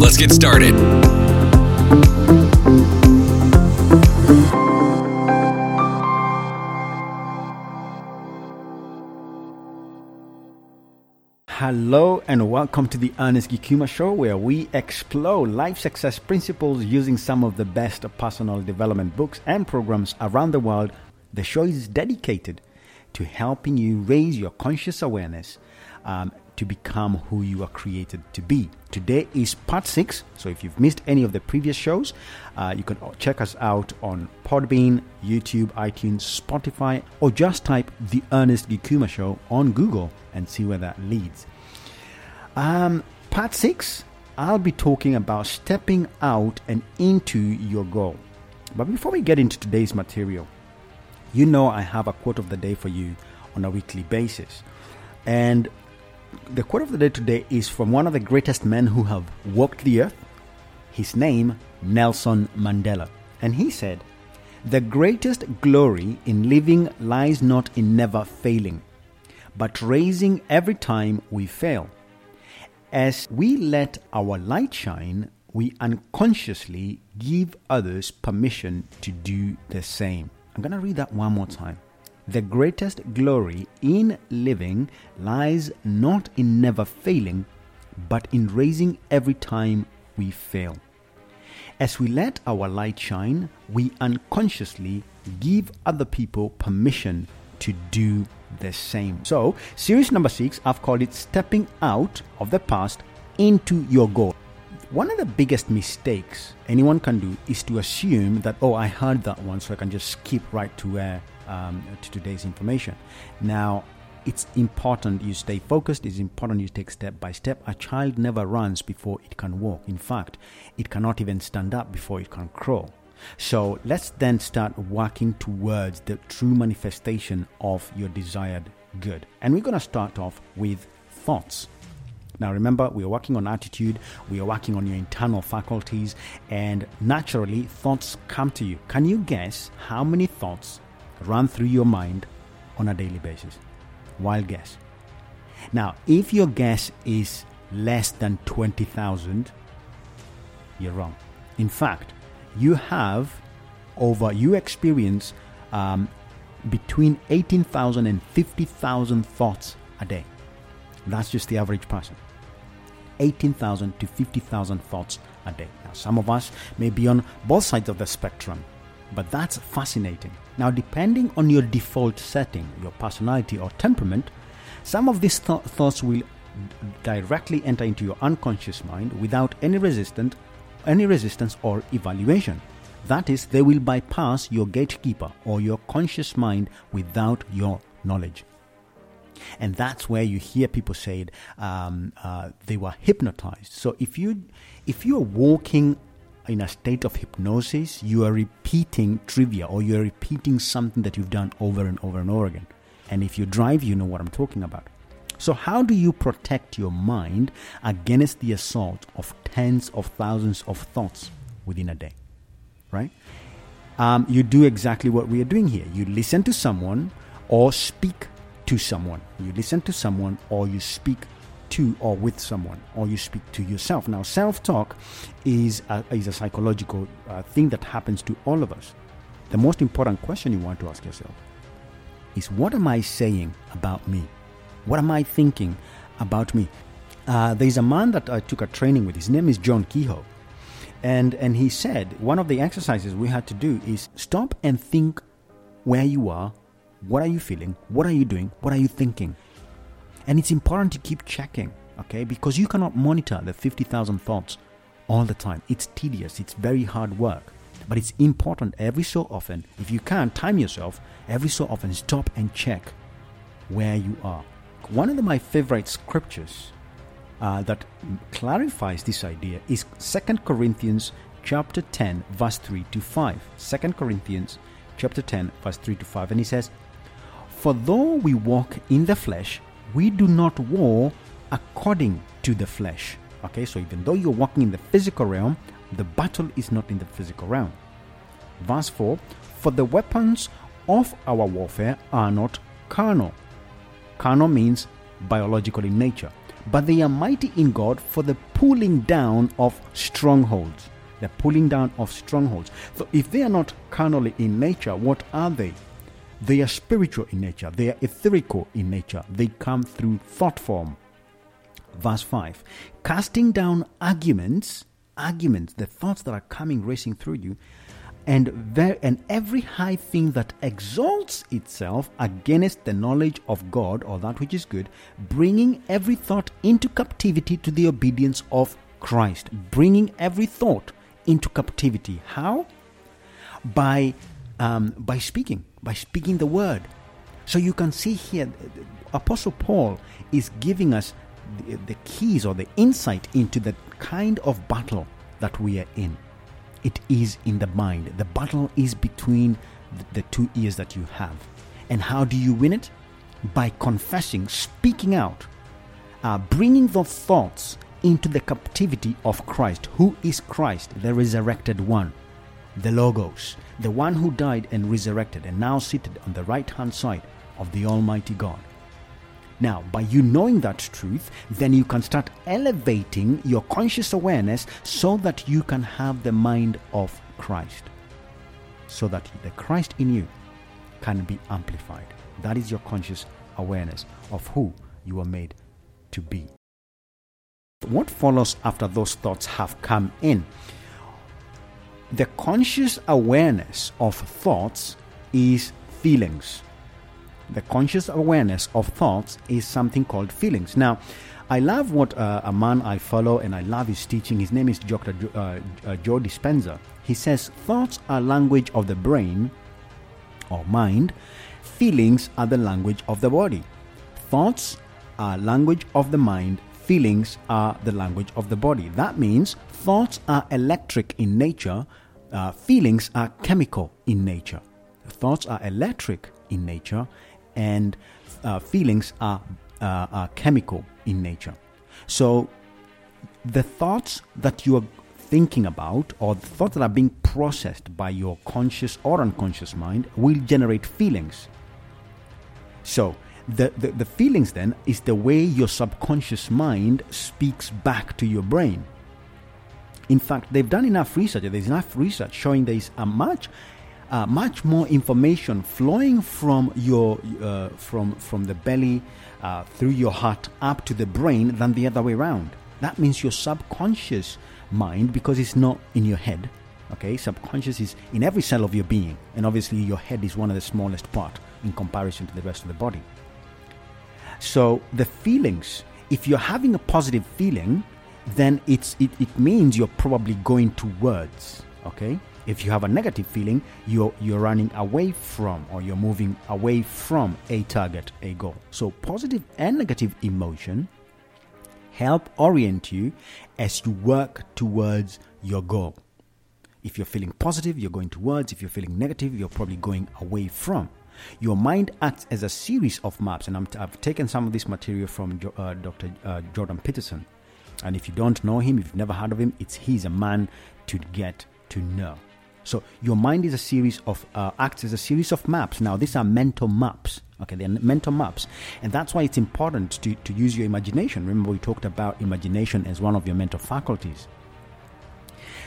Let's get started. Hello and welcome to the Ernest Gikuma Show, where we explore life success principles using some of the best personal development books and programs around the world. The show is dedicated to helping you raise your conscious awareness um, to become who you are created to be. Today is part six, so if you've missed any of the previous shows, uh, you can check us out on Podbean, YouTube, iTunes, Spotify, or just type The Ernest Gikuma Show on Google and see where that leads. Um, part six, I'll be talking about stepping out and into your goal. But before we get into today's material, you know I have a quote of the day for you on a weekly basis. And the quote of the day today is from one of the greatest men who have walked the earth. His name, Nelson Mandela. And he said, The greatest glory in living lies not in never failing, but raising every time we fail. As we let our light shine, we unconsciously give others permission to do the same. I'm going to read that one more time. The greatest glory in living lies not in never failing, but in raising every time we fail. As we let our light shine, we unconsciously give other people permission to do the same. So, series number six, I've called it Stepping Out of the Past into Your Goal. One of the biggest mistakes anyone can do is to assume that, oh, I heard that one, so I can just skip right to, uh, um, to today's information. Now, it's important you stay focused. It's important you take step by step. A child never runs before it can walk. In fact, it cannot even stand up before it can crawl. So let's then start working towards the true manifestation of your desired good. And we're going to start off with thoughts. Now, remember, we are working on attitude, we are working on your internal faculties, and naturally, thoughts come to you. Can you guess how many thoughts run through your mind on a daily basis? Wild guess. Now, if your guess is less than 20,000, you're wrong. In fact, you have over, you experience um, between 18,000 and 50,000 thoughts a day. That's just the average person. 18,000 to 50,000 thoughts a day. Now, some of us may be on both sides of the spectrum, but that's fascinating. Now, depending on your default setting, your personality or temperament, some of these th- thoughts will directly enter into your unconscious mind without any resistance, any resistance or evaluation. That is, they will bypass your gatekeeper or your conscious mind without your knowledge. And that's where you hear people say um, uh, they were hypnotized. So if you if you are walking in a state of hypnosis, you are repeating trivia or you are repeating something that you've done over and over and over again. And if you drive, you know what I'm talking about. So, how do you protect your mind against the assault of tens of thousands of thoughts within a day? Right? Um, you do exactly what we are doing here. You listen to someone or speak to someone. You listen to someone or you speak to or with someone or you speak to yourself. Now, self talk is a, is a psychological uh, thing that happens to all of us. The most important question you want to ask yourself is what am I saying about me? What am I thinking about me? Uh, there's a man that I took a training with. His name is John Kehoe. And, and he said one of the exercises we had to do is stop and think where you are, what are you feeling, what are you doing, what are you thinking. And it's important to keep checking, okay? Because you cannot monitor the 50,000 thoughts all the time. It's tedious, it's very hard work. But it's important every so often, if you can, time yourself, every so often stop and check where you are. One of the, my favorite scriptures uh, that clarifies this idea is 2 Corinthians chapter 10 verse 3 to 5. 2 Corinthians chapter 10 verse 3 to 5 and he says, "For though we walk in the flesh, we do not war according to the flesh." Okay, so even though you're walking in the physical realm, the battle is not in the physical realm. Verse 4 For the weapons of our warfare are not carnal. Carnal means biological in nature, but they are mighty in God for the pulling down of strongholds. The pulling down of strongholds. So if they are not carnally in nature, what are they? They are spiritual in nature, they are etherical in nature, they come through thought form. Verse 5 Casting down arguments, arguments, the thoughts that are coming racing through you, and, ver- and every high thing that exalts itself against the knowledge of God or that which is good, bringing every thought into captivity to the obedience of Christ. Bringing every thought into captivity. How? By um, by speaking, by speaking the word. So you can see here, Apostle Paul is giving us the, the keys or the insight into the kind of battle that we are in. It is in the mind. The battle is between the, two ears that you have. And how do you win it? By confessing, speaking out, uh, bringing the thoughts into the captivity of Christ. Who is Christ? The resurrected one, the Logos, the one who died and resurrected and now seated on the right hand side of the Almighty God. Now, by you knowing that truth, then you can start elevating your conscious awareness so that you can have the mind of Christ. So that the Christ in you can be amplified. That is your conscious awareness of who you are made to be. What follows after those thoughts have come in? The conscious awareness of thoughts is feelings. The conscious awareness of thoughts is something called feelings. Now, I love what uh, a man I follow and I love his teaching. His name is Dr. Jo- uh, uh, Joe Dispenza. He says thoughts are language of the brain or mind, feelings are the language of the body. Thoughts are language of the mind, feelings are the language of the body. That means thoughts are electric in nature, uh, feelings are chemical in nature. Thoughts are electric in nature, and uh, feelings are, uh, are chemical in nature. So, the thoughts that you are thinking about, or the thoughts that are being processed by your conscious or unconscious mind, will generate feelings. So, the, the, the feelings then is the way your subconscious mind speaks back to your brain. In fact, they've done enough research, there's enough research showing there's a much uh, much more information flowing from your uh, from from the belly uh, through your heart up to the brain than the other way around. That means your subconscious mind, because it's not in your head. Okay, subconscious is in every cell of your being, and obviously your head is one of the smallest part in comparison to the rest of the body. So the feelings, if you're having a positive feeling, then it's it, it means you're probably going towards. Okay, if you have a negative feeling, you're you're running away from or you're moving away from a target, a goal. So positive and negative emotion help orient you as you work towards your goal. If you're feeling positive, you're going towards. If you're feeling negative, you're probably going away from. Your mind acts as a series of maps, and i have taken some of this material from uh, Dr. Uh, Jordan Peterson. And if you don't know him, if you've never heard of him, it's he's a man to get to know. So your mind is a series of uh, acts as a series of maps. Now these are mental maps. Okay, they're mental maps, and that's why it's important to, to use your imagination. Remember, we talked about imagination as one of your mental faculties.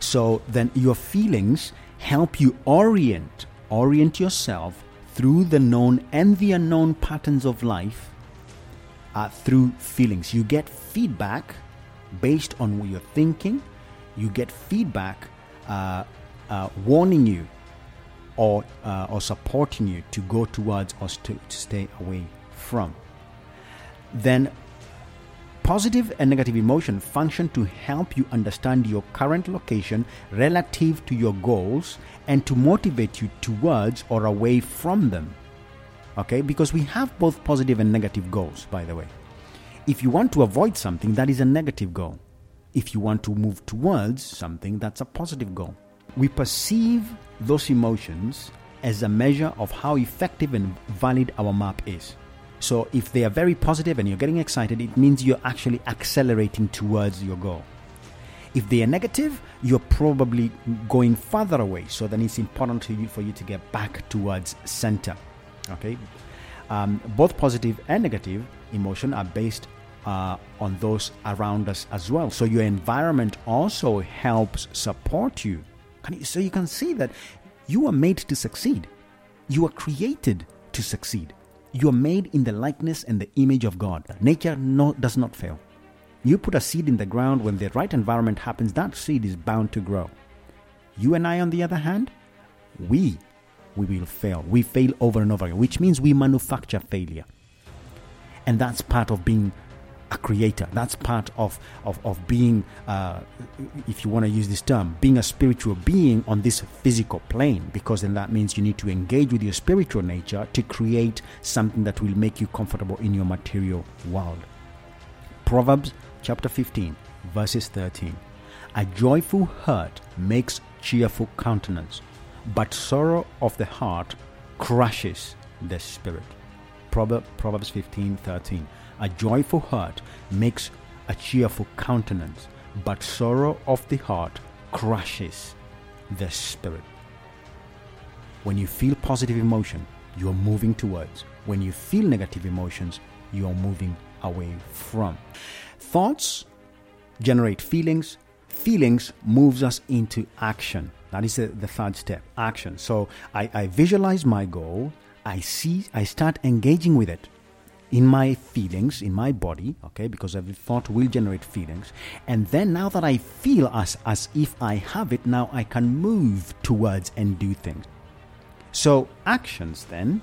So then your feelings help you orient orient yourself through the known and the unknown patterns of life uh, through feelings. You get feedback based on what you're thinking. You get feedback uh, uh, warning you or uh, or supporting you to go towards or to, to stay away from. Then positive and negative emotion function to help you understand your current location relative to your goals and to motivate you towards or away from them. Okay, because we have both positive and negative goals, by the way. If you want to avoid something, that is a negative goal. If you want to move towards something, that's a positive goal. We perceive those emotions as a measure of how effective and valid our map is. So, if they are very positive and you're getting excited, it means you're actually accelerating towards your goal. If they are negative, you're probably going further away. So then it's important to you for you to get back towards center. Okay, um, both positive and negative emotion are based uh, on those around us as well. So your environment also helps support you. So you can see that you are made to succeed. You are created to succeed. You are made in the likeness and the image of God. Nature no, does not fail. You put a seed in the ground, when the right environment happens, that seed is bound to grow. You and I, on the other hand, we we will fail. We fail over and over again, which means we manufacture failure. And that's part of being a creator. That's part of, of, of being, uh, if you want to use this term, being a spiritual being on this physical plane, because then that means you need to engage with your spiritual nature to create something that will make you comfortable in your material world. Proverbs chapter 15, verses 13. A joyful heart makes cheerful countenance, but sorrow of the heart crushes the spirit. Proverbs 15 13. A joyful heart makes a cheerful countenance, but sorrow of the heart crushes the spirit. When you feel positive emotion, you are moving towards. When you feel negative emotions, you are moving away from. Thoughts generate feelings. Feelings moves us into action. That is the, the third step, action. So I, I visualize my goal. I see, I start engaging with it in my feelings, in my body, okay, because every thought will generate feelings. And then now that I feel as, as if I have it, now I can move towards and do things. So, actions then,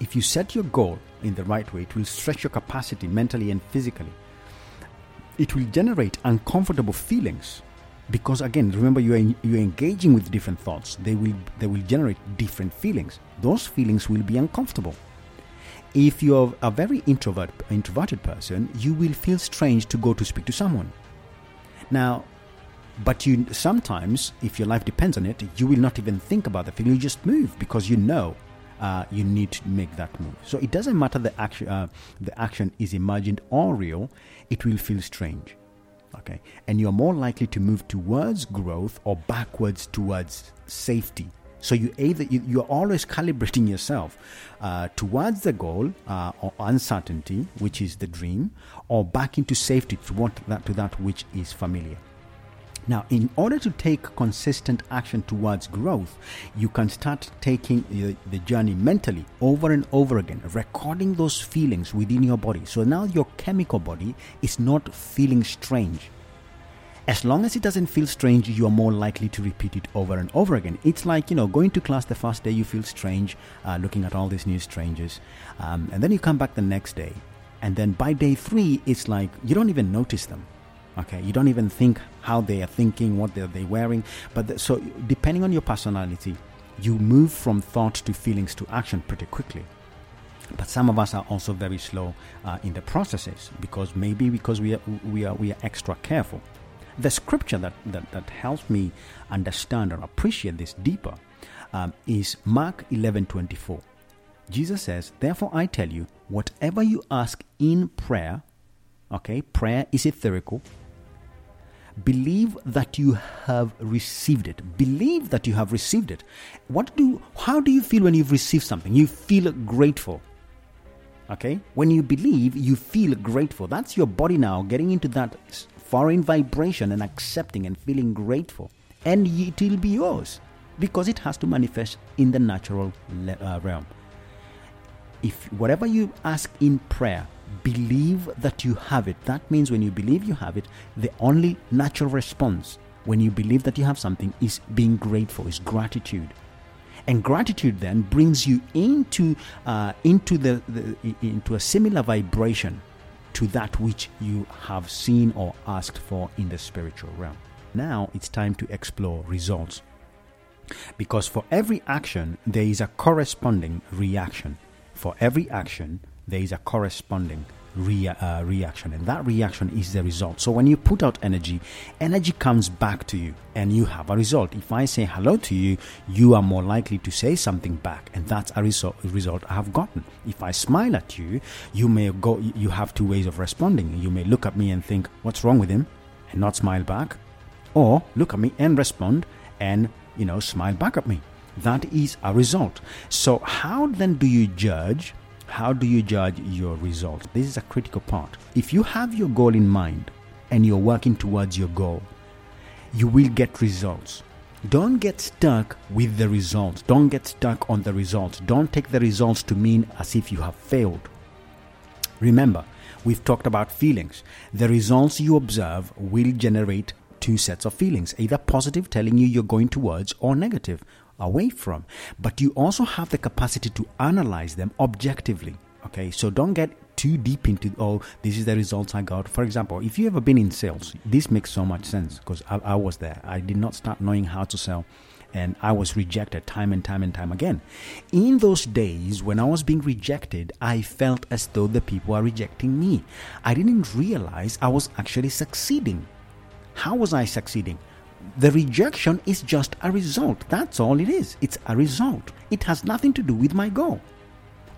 if you set your goal in the right way, it will stretch your capacity mentally and physically. It will generate uncomfortable feelings because again remember you are you're engaging with different thoughts they will they will generate different feelings those feelings will be uncomfortable if you're a very introvert introverted person you will feel strange to go to speak to someone. Now but you sometimes if your life depends on it you will not even think about the feeling you just move because you know uh, you need to make that move. So it doesn't matter the action uh, the action is imagined or real it will feel strange okay? And you're more likely to move towards growth or backwards towards safety so you either you, are always calibrating yourself uh, towards the goal uh, or uncertainty which is the dream or back into safety to what that to that which is familiar now, in order to take consistent action towards growth, you can start taking the journey mentally over and over again, recording those feelings within your body. So now your chemical body is not feeling strange. As long as it doesn't feel strange, you are more likely to repeat it over and over again. It's like, you know, going to class the first day, you feel strange, uh, looking at all these new strangers. Um, and then you come back the next day. And then by day three, it's like you don't even notice them okay you don't even think how they are thinking what they're they wearing but the, so depending on your personality you move from thought to feelings to action pretty quickly but some of us are also very slow uh, in the processes because maybe because we are, we are we are extra careful the scripture that, that, that helps me understand or appreciate this deeper um, is mark 11 24 jesus says therefore i tell you whatever you ask in prayer okay prayer is etherical believe that you have received it. Believe that you have received it. What do how do you feel when you've received something? You feel grateful okay? When you believe you feel grateful. That's your body now getting into that foreign vibration and accepting and feeling grateful and it will be yours because it has to manifest in the natural uh, realm if whatever you ask in prayer believe that you have it. That means when you believe you have it, the only natural response when you believe that you have something is being grateful, is gratitude. And gratitude then brings you into uh, into the, the into a similar vibration to that which you have seen or asked for in the spiritual realm. Now it's time to explore results. Because for every action, there is a corresponding reaction. For every action, there is a corresponding rea- uh, reaction, and that reaction is the result. So when you put out energy, energy comes back to you, and you have a result. If I say hello to you, you are more likely to say something back, and that's a result, result I have gotten. If I smile at you, you may go. You have two ways of responding. You may look at me and think, "What's wrong with him?" and not smile back, or look at me and respond and you know smile back at me. That is a result. So how then do you judge How do you judge your results? This is a critical part. If you have your goal in mind and you're working towards your goal, you will get results. Don't get stuck with the results. Don't get stuck on the results. Don't take the results to mean as if you have failed. Remember, we've talked about feelings. The results you observe will generate two sets of feelings either positive, telling you you're going towards, or negative, away from. But you also have the capacity to analyze them objectively. Okay, so don't get too deep into oh this is the results i got. For example if you ever been in sales this makes so much sense because I, I, was there. I did not start knowing how to sell and i was rejected time and time and time again. In those days when i was being rejected i felt as though the people are rejecting me. I didn't realize i was actually succeeding. How was i succeeding the rejection is just a result that's all it is it's a result it has nothing to do with my goal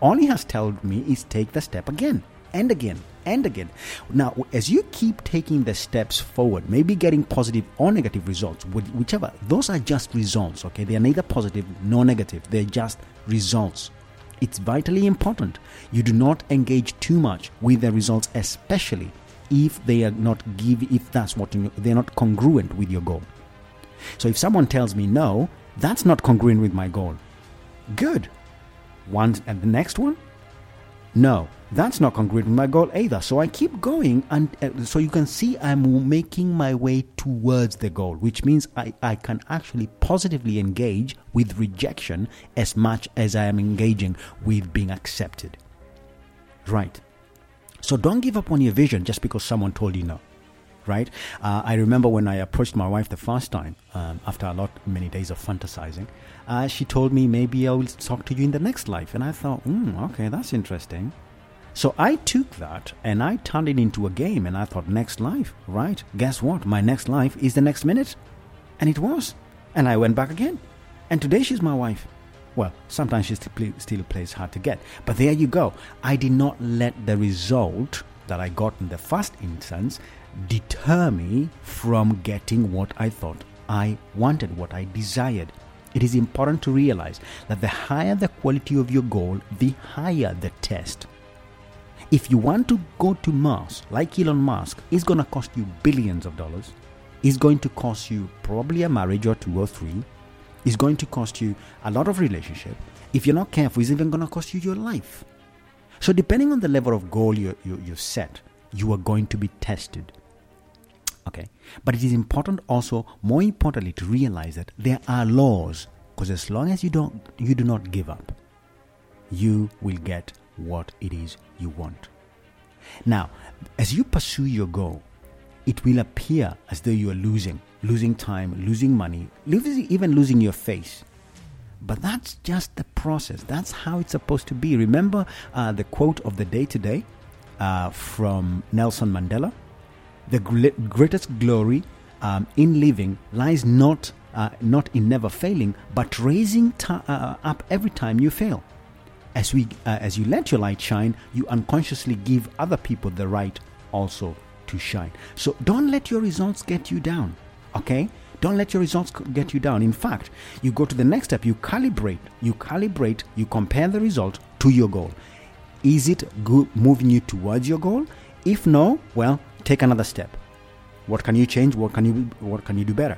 all he has told me is take the step again and again and again. Now, as you keep taking the steps forward, maybe getting positive or negative results, whichever, those are just results, okay? They are neither positive nor negative, they're just results. It's vitally important you do not engage too much with the results, especially if they are not give if that's what they're not congruent with your goal. So if someone tells me no, that's not congruent with my goal. Good. One and the next one? No that's not congruent with my goal either. So i keep going and uh, so you can see i'm making my way towards the goal which means I, I can actually positively engage with rejection as much as i am engaging with being accepted. Right so don't give up on your vision just because someone told you no right? Uh, I remember when I approached my wife the first time, um, after a lot, many days of fantasizing, uh, she told me maybe I will talk to you in the next life. And I thought, hmm, okay, that's interesting. So I took that and I turned it into a game and I thought, next life, right? Guess what? My next life is the next minute. And it was. And I went back again. And today she's my wife. Well, sometimes she still plays hard to get. But there you go. I did not let the result that I got in the first instance deter me from getting what I thought I wanted, what I desired. It is important to realize that the higher the quality of your goal, the higher the test. If you want to go to Mars, like Elon Musk, it's going to cost you billions of dollars. It's going to cost you probably a marriage or two or three. It's going to cost you a lot of relationship. If you're not careful, it's even going to cost you your life. So, depending on the level of goal you, you, you set, you are going to be tested. Okay. But it is important also, more importantly, to realize that there are laws. Because as long as you don't you do not give up, you will get what it is you want. Now, as you pursue your goal, it will appear as though you are losing, losing time, losing money, even losing your face. But that's just the process. That's how it's supposed to be. Remember uh, the quote of the day today uh, from Nelson Mandela? the greatest glory um, in living lies not uh, not in never failing, but raising ta- uh, up every time you fail. As we uh, as you let your light shine, you unconsciously give other people the right also to shine. So don't let your results get you down. Okay? Don't let your results get you down. In fact, you go to the next step, you calibrate, you calibrate, you compare the result to your goal. Is it good moving you towards your goal? If no, well, take another step. What can you change? What can you what can you do better?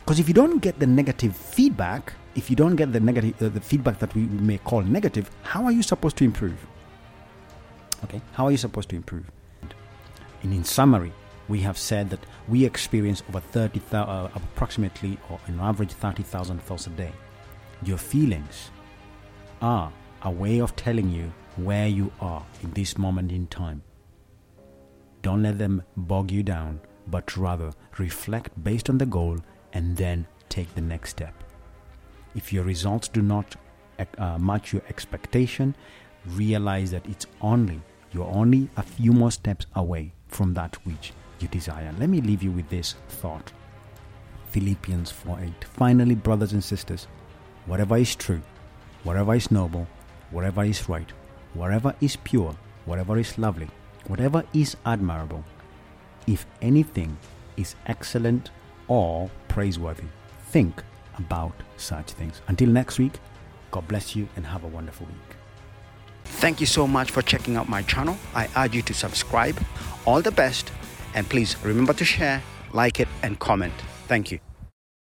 Because if you don't get the negative feedback, if you don't get the negative uh, the feedback that we may call negative, how are you supposed to improve? Okay, how are you supposed to improve? And in summary, we have said that we experience over 30, uh, approximately or an average 30,000 thoughts a day. Your feelings are a way of telling you where you are in this moment in time. Don't let them bog you down, but rather reflect based on the goal and then take the next step. If your results do not uh, match your expectation, realize that it's only you're only a few more steps away from that which you desire. Let me leave you with this thought. Philippians 4:8. Finally, brothers and sisters, whatever is true, whatever is noble, whatever is right, whatever is pure, whatever is lovely, whatever is admirable, if anything is excellent or praiseworthy, think about such things. Until next week, God bless you and have a wonderful week. Thank you so much for checking out my channel. I urge you to subscribe. All the best. And please remember to share, like it, and comment. Thank you.